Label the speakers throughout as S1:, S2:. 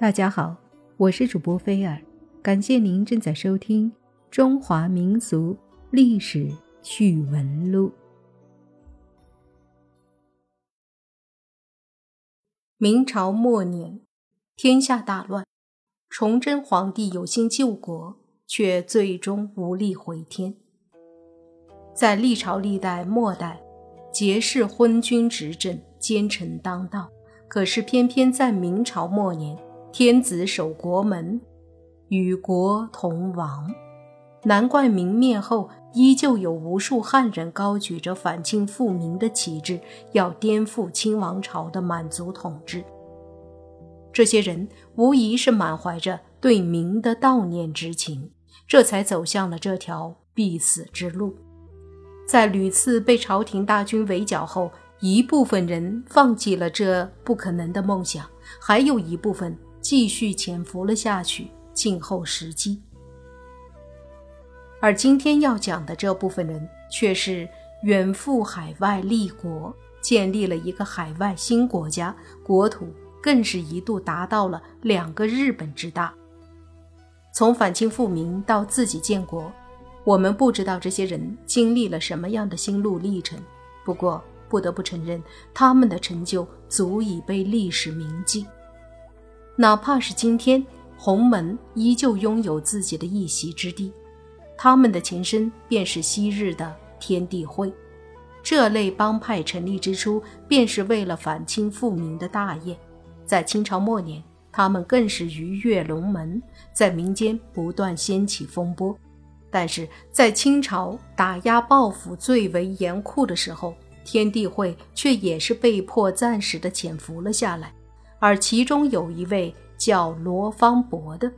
S1: 大家好，我是主播菲尔，感谢您正在收听《中华民俗历史趣闻录》。明朝末年，天下大乱，崇祯皇帝有心救国，却最终无力回天。在历朝历代末代，节氏昏君执政，奸臣当道，可是偏偏在明朝末年。天子守国门，与国同亡。难怪明灭后，依旧有无数汉人高举着反清复明的旗帜，要颠覆清王朝的满族统治。这些人无疑是满怀着对明的悼念之情，这才走向了这条必死之路。在屡次被朝廷大军围剿后，一部分人放弃了这不可能的梦想，还有一部分。继续潜伏了下去，静候时机。而今天要讲的这部分人，却是远赴海外立国，建立了一个海外新国家，国土更是一度达到了两个日本之大。从反清复明到自己建国，我们不知道这些人经历了什么样的心路历程。不过，不得不承认，他们的成就足以被历史铭记。哪怕是今天，洪门依旧拥有自己的一席之地。他们的前身便是昔日的天地会。这类帮派成立之初，便是为了反清复明的大业。在清朝末年，他们更是鱼跃龙门，在民间不断掀起风波。但是在清朝打压报复最为严酷的时候，天地会却也是被迫暂时的潜伏了下来。而其中有一位叫罗芳伯的，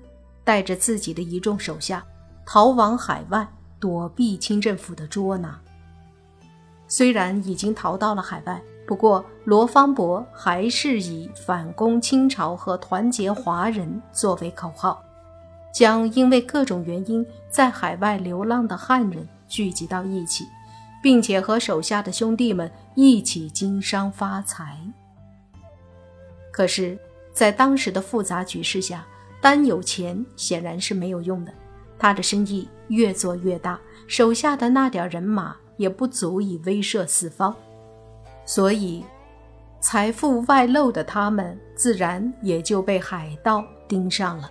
S1: 带着自己的一众手下逃往海外，躲避清政府的捉拿。虽然已经逃到了海外，不过罗芳伯还是以反攻清朝和团结华人作为口号，将因为各种原因在海外流浪的汉人聚集到一起，并且和手下的兄弟们一起经商发财。可是，在当时的复杂局势下，单有钱显然是没有用的。他的生意越做越大，手下的那点人马也不足以威慑四方，所以财富外露的他们，自然也就被海盗盯上了。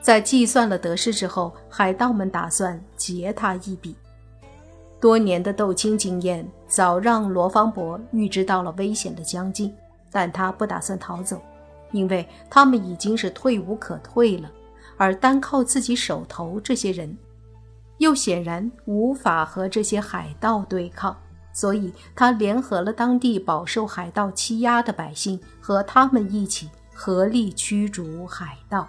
S1: 在计算了得失之后，海盗们打算劫他一笔。多年的斗清经验，早让罗芳伯预知到了危险的将近。但他不打算逃走，因为他们已经是退无可退了，而单靠自己手头这些人，又显然无法和这些海盗对抗，所以他联合了当地饱受海盗欺压的百姓，和他们一起合力驱逐海盗。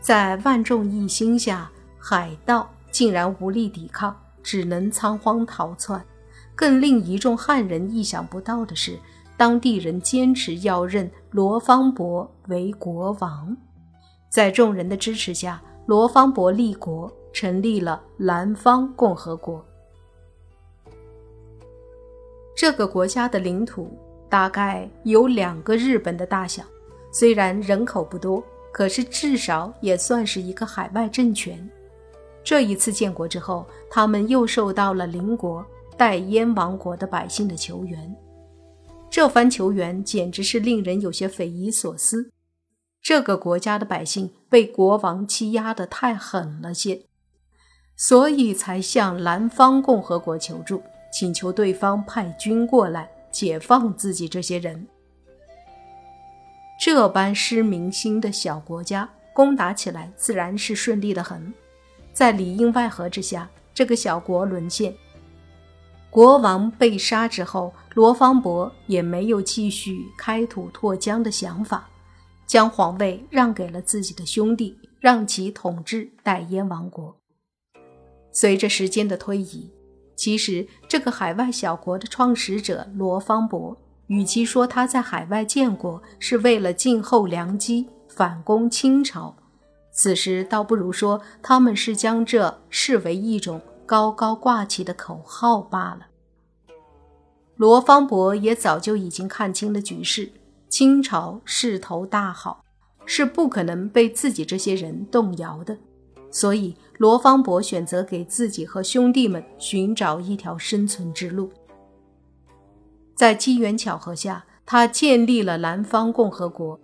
S1: 在万众一心下，海盗竟然无力抵抗，只能仓皇逃窜。更令一众汉人意想不到的是，当地人坚持要认罗芳伯为国王。在众人的支持下，罗芳伯立国，成立了南方共和国。这个国家的领土大概有两个日本的大小，虽然人口不多，可是至少也算是一个海外政权。这一次建国之后，他们又受到了邻国。代燕王国的百姓的求援，这番求援简直是令人有些匪夷所思。这个国家的百姓被国王欺压得太狠了些，所以才向南方共和国求助，请求对方派军过来解放自己这些人。这般失民心的小国家，攻打起来自然是顺利的很。在里应外合之下，这个小国沦陷。国王被杀之后，罗芳伯也没有继续开土拓疆的想法，将皇位让给了自己的兄弟，让其统治代燕王国。随着时间的推移，其实这个海外小国的创始者罗芳伯，与其说他在海外建国是为了静候良机反攻清朝，此时倒不如说他们是将这视为一种。高高挂起的口号罢了。罗芳伯也早就已经看清了局势，清朝势头大好，是不可能被自己这些人动摇的。所以，罗芳伯选择给自己和兄弟们寻找一条生存之路。在机缘巧合下，他建立了南方共和国。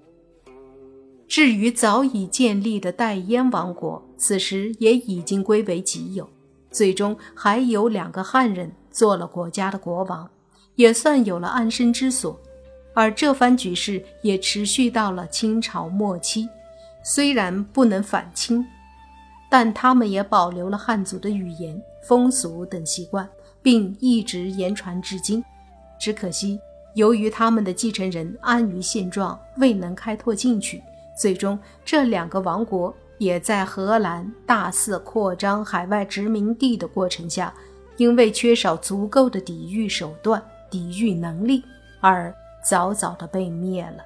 S1: 至于早已建立的代燕王国，此时也已经归为己有。最终，还有两个汉人做了国家的国王，也算有了安身之所。而这番局势也持续到了清朝末期，虽然不能反清。但他们也保留了汉族的语言、风俗等习惯，并一直言传至今。只可惜，由于他们的继承人安于现状，未能开拓进取，最终这两个王国也在荷兰大肆扩张海外殖民地的过程下，因为缺少足够的抵御手段、抵御能力，而早早的被灭了。